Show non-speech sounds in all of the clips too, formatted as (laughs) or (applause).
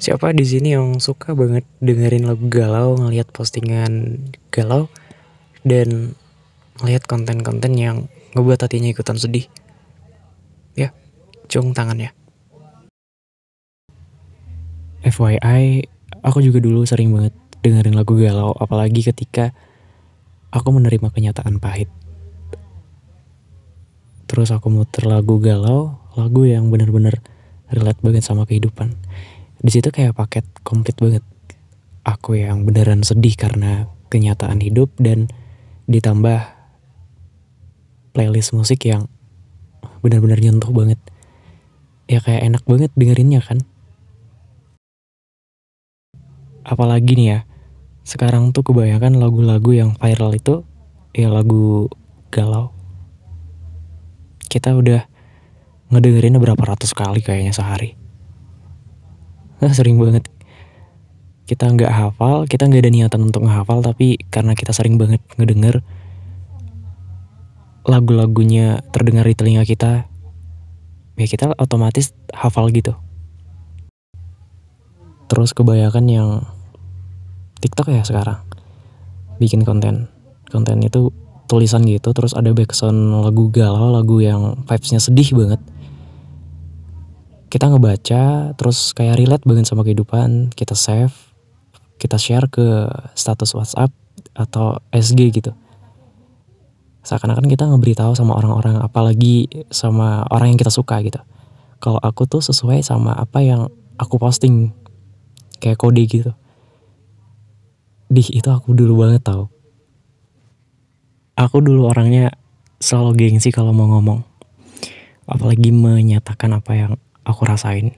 Siapa di sini yang suka banget dengerin lagu galau, ngelihat postingan galau, dan ngelihat konten-konten yang ngebuat hatinya ikutan sedih? Ya, cung tangannya. FYI, aku juga dulu sering banget dengerin lagu galau, apalagi ketika aku menerima kenyataan pahit. Terus aku muter lagu galau, lagu yang bener-bener relate banget sama kehidupan di situ kayak paket komplit banget. Aku yang beneran sedih karena kenyataan hidup dan ditambah playlist musik yang benar-benar nyentuh banget. Ya kayak enak banget dengerinnya kan? Apalagi nih ya sekarang tuh kebanyakan lagu-lagu yang viral itu ya lagu galau. Kita udah ngedengerinnya berapa ratus kali kayaknya sehari (laughs) sering banget. Kita nggak hafal kita nggak ada niatan untuk menghafal tapi karena kita sering banget ngedenger lagu-lagunya terdengar di telinga kita ya kita otomatis hafal gitu. Terus kebanyakan yang TikTok ya sekarang bikin konten. Konten itu tulisan gitu terus ada backsound lagu galau lagu yang vibesnya sedih banget kita ngebaca terus kayak relate banget sama kehidupan kita save kita share ke status WhatsApp atau SG gitu. Seakan-akan kita ngeberitahu sama orang-orang apalagi sama orang yang kita suka gitu. Kalau aku tuh sesuai sama apa yang aku posting kayak kode gitu. Di itu aku dulu banget tau. Aku dulu orangnya selalu gengsi kalau mau ngomong. Apalagi menyatakan apa yang aku rasain.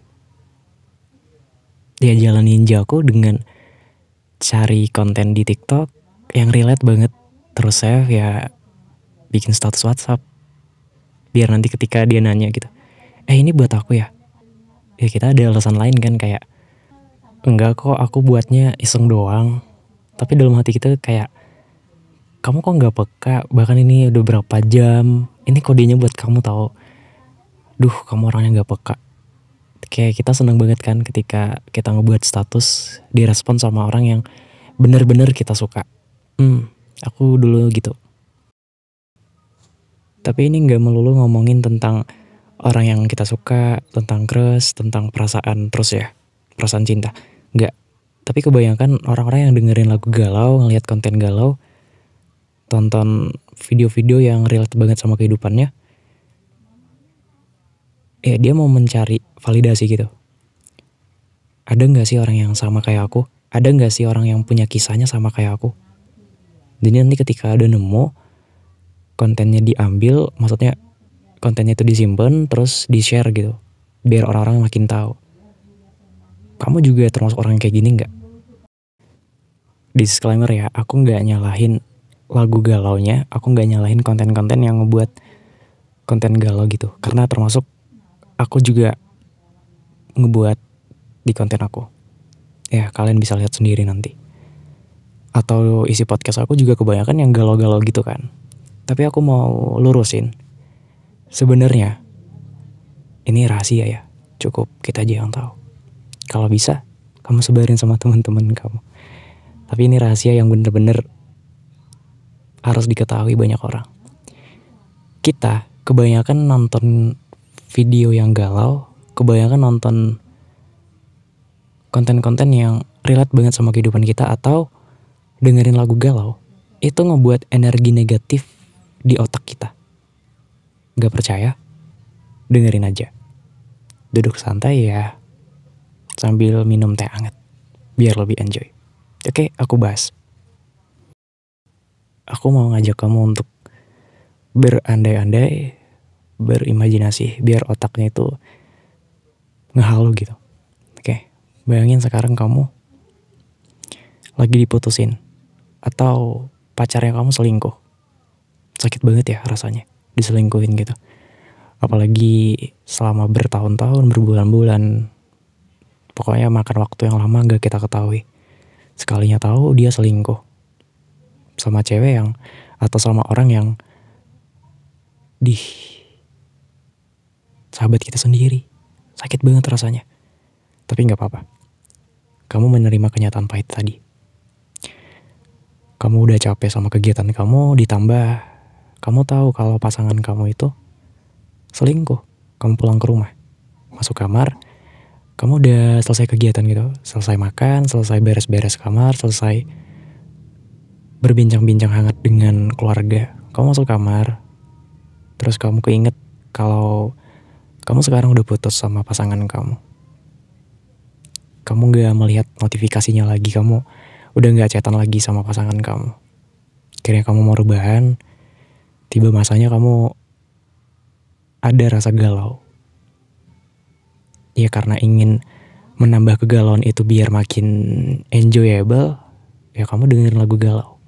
Dia jalanin jago dengan cari konten di TikTok yang relate banget. Terus saya ya bikin status WhatsApp. Biar nanti ketika dia nanya gitu eh ini buat aku ya? Ya kita ada alasan lain kan kayak enggak kok aku buatnya iseng doang. Tapi dalam hati kita kayak kamu kok nggak peka? Bahkan ini udah berapa jam? Ini kodenya buat kamu tahu duh kamu orangnya nggak peka kayak kita seneng banget kan ketika kita ngebuat status direspon sama orang yang bener-bener kita suka. Hmm, aku dulu gitu. Tapi ini nggak melulu ngomongin tentang orang yang kita suka, tentang crush, tentang perasaan terus ya, perasaan cinta. Nggak. Tapi kebanyakan orang-orang yang dengerin lagu galau, ngelihat konten galau, tonton video-video yang relate banget sama kehidupannya, ya dia mau mencari validasi gitu. Ada nggak sih orang yang sama kayak aku? Ada nggak sih orang yang punya kisahnya sama kayak aku? Jadi nanti ketika ada nemu kontennya diambil, maksudnya kontennya itu disimpan terus di share gitu, biar orang-orang makin tahu. Kamu juga termasuk orang yang kayak gini nggak? Disclaimer ya, aku nggak nyalahin lagu galaunya, aku nggak nyalahin konten-konten yang ngebuat konten galau gitu, karena termasuk aku juga ngebuat di konten aku. Ya, kalian bisa lihat sendiri nanti. Atau isi podcast aku juga kebanyakan yang galau-galau gitu kan. Tapi aku mau lurusin. Sebenarnya ini rahasia ya. Cukup kita aja yang tahu. Kalau bisa, kamu sebarin sama teman-teman kamu. Tapi ini rahasia yang bener-bener harus diketahui banyak orang. Kita kebanyakan nonton video yang galau, kebanyakan nonton konten-konten yang relate banget sama kehidupan kita atau dengerin lagu galau, itu ngebuat energi negatif di otak kita. Gak percaya? Dengerin aja. Duduk santai ya, sambil minum teh hangat, biar lebih enjoy. Oke, aku bahas. Aku mau ngajak kamu untuk berandai-andai berimajinasi biar otaknya itu ngehalu gitu. Oke, bayangin sekarang kamu lagi diputusin atau pacarnya kamu selingkuh. Sakit banget ya rasanya diselingkuhin gitu. Apalagi selama bertahun-tahun, berbulan-bulan. Pokoknya makan waktu yang lama gak kita ketahui. Sekalinya tahu dia selingkuh. Sama cewek yang atau sama orang yang di sahabat kita sendiri. Sakit banget rasanya. Tapi nggak apa-apa. kamu menerima kenyataan pahit tadi. Kamu udah capek sama kegiatan kamu, ditambah kamu tahu kalau pasangan kamu itu selingkuh. Kamu pulang ke rumah, masuk kamar, kamu udah selesai kegiatan gitu, selesai makan, selesai beres-beres kamar, selesai berbincang-bincang hangat dengan keluarga. Kamu masuk kamar, terus kamu keinget kalau kamu sekarang udah putus sama pasangan kamu. Kamu gak melihat notifikasinya lagi, kamu udah gak chatan lagi sama pasangan kamu. Akhirnya kamu mau rebahan, tiba masanya kamu ada rasa galau. Ya karena ingin menambah kegalauan itu biar makin enjoyable, ya kamu dengerin lagu galau.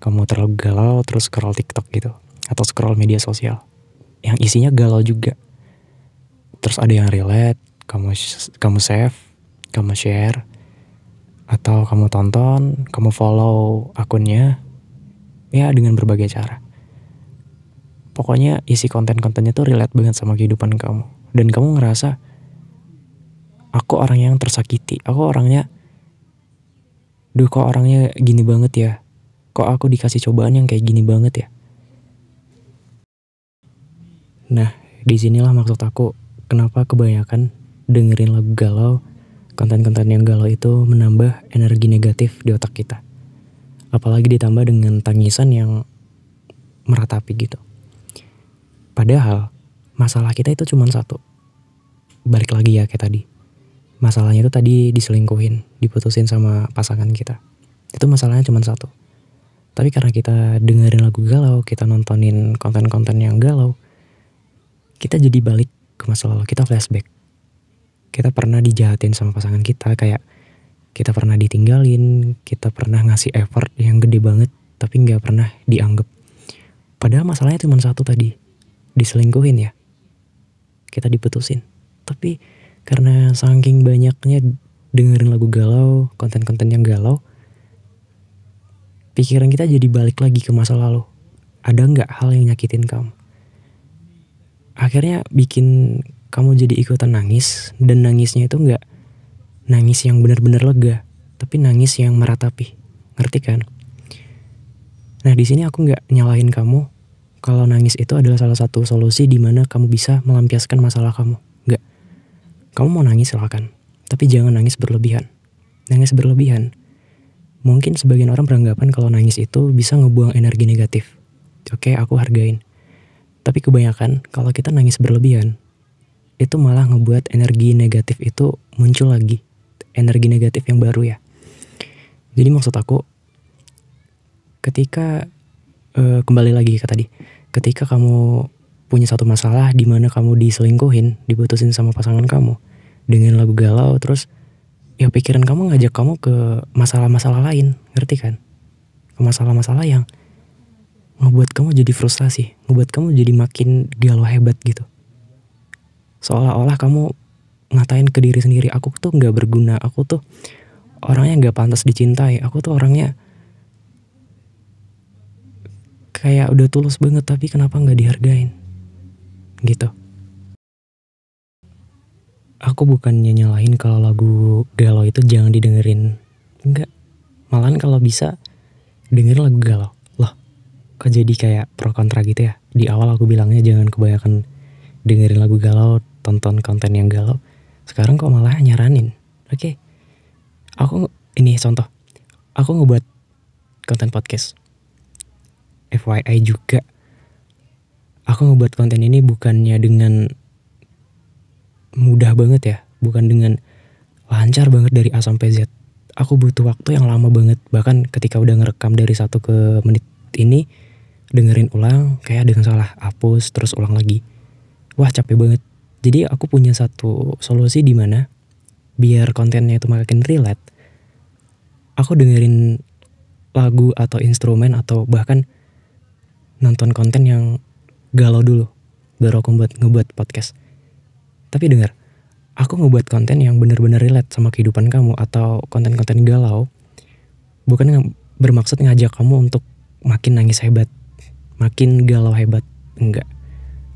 Kamu terlalu galau terus scroll TikTok gitu atau scroll media sosial yang isinya galau juga. Terus ada yang relate, kamu kamu save, kamu share, atau kamu tonton, kamu follow akunnya, ya dengan berbagai cara. Pokoknya isi konten-kontennya tuh relate banget sama kehidupan kamu. Dan kamu ngerasa, aku orang yang tersakiti, aku orangnya, duh kok orangnya gini banget ya, kok aku dikasih cobaan yang kayak gini banget ya. Nah, di sinilah maksud aku kenapa kebanyakan dengerin lagu galau, konten-konten yang galau itu menambah energi negatif di otak kita. Apalagi ditambah dengan tangisan yang meratapi gitu. Padahal masalah kita itu cuma satu. Balik lagi ya kayak tadi. Masalahnya itu tadi diselingkuhin, diputusin sama pasangan kita. Itu masalahnya cuma satu. Tapi karena kita dengerin lagu galau, kita nontonin konten-konten yang galau, kita jadi balik ke masa lalu kita flashback. Kita pernah dijahatin sama pasangan kita kayak kita pernah ditinggalin kita pernah ngasih effort yang gede banget tapi nggak pernah dianggap. Padahal masalahnya cuma satu tadi diselingkuhin ya. Kita diputusin. Tapi karena saking banyaknya dengerin lagu galau konten-konten yang galau pikiran kita jadi balik lagi ke masa lalu. Ada nggak hal yang nyakitin kamu akhirnya bikin kamu jadi ikutan nangis. Dan nangisnya itu nggak nangis yang benar-benar lega tapi nangis yang meratapi. Ngerti kan? Nah di sini aku nggak nyalahin kamu. Kalau nangis itu adalah salah satu solusi di mana kamu bisa melampiaskan masalah kamu. Nggak. Kamu mau nangis silahkan tapi jangan nangis berlebihan. Nangis berlebihan. Mungkin sebagian orang beranggapan kalau nangis itu bisa ngebuang energi negatif. Oke aku hargain tapi kebanyakan kalau kita nangis berlebihan, itu malah ngebuat energi negatif itu muncul lagi. Energi negatif yang baru ya. Jadi maksud aku, ketika uh, kembali lagi ke tadi, ketika kamu punya satu masalah di mana kamu diselingkuhin, diputusin sama pasangan kamu dengan lagu galau, terus ya pikiran kamu ngajak kamu ke masalah-masalah lain, ngerti kan? Ke masalah-masalah yang ngebuat kamu jadi frustasi, ngebuat kamu jadi makin galau hebat gitu. Seolah-olah kamu ngatain ke diri sendiri, aku tuh nggak berguna, aku tuh orangnya nggak pantas dicintai, aku tuh orangnya kayak udah tulus banget tapi kenapa nggak dihargain, gitu. Aku bukannya nyalahin kalau lagu galau itu jangan didengerin, enggak. Malahan kalau bisa dengerin lagu galau kok jadi kayak pro kontra gitu ya. Di awal aku bilangnya jangan kebanyakan dengerin lagu galau tonton konten yang galau. Sekarang kok malah nyaranin. Oke okay. aku ini contoh. Aku ngebuat konten podcast. FYI juga. Aku ngebuat konten ini bukannya dengan mudah banget ya. Bukan dengan lancar banget dari A sampai Z. Aku butuh waktu yang lama banget. Bahkan ketika udah ngerekam dari satu ke menit ini dengerin ulang kayak dengan salah hapus terus ulang lagi. Wah capek banget. Jadi aku punya satu solusi di mana biar kontennya itu makin relate aku dengerin lagu atau instrumen atau bahkan nonton konten yang galau dulu baru aku buat ngebuat podcast. Tapi dengar aku ngebuat konten yang bener-bener relate sama kehidupan kamu atau konten-konten galau bukan bermaksud ngajak kamu untuk makin nangis hebat makin galau hebat enggak.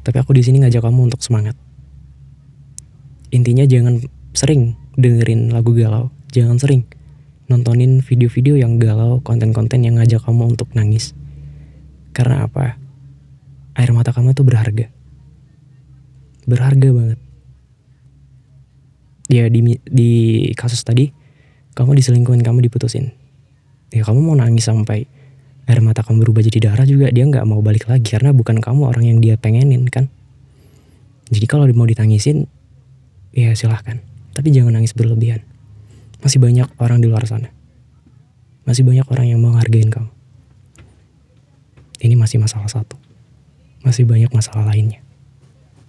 Tapi aku di sini ngajak kamu untuk semangat. Intinya jangan sering dengerin lagu galau jangan sering nontonin video-video yang galau konten-konten yang ngajak kamu untuk nangis. Karena apa? Air mata kamu itu berharga. Berharga banget. Ya di di kasus tadi kamu diselingkuhin kamu diputusin. Ya kamu mau nangis sampai air mata kamu berubah jadi darah juga dia nggak mau balik lagi karena bukan kamu orang yang dia pengenin kan? Jadi kalau mau ditangisin ya silahkan. Tapi jangan nangis berlebihan. Masih banyak orang di luar sana. Masih banyak orang yang mau ngargain kamu. Ini masih masalah satu. Masih banyak masalah lainnya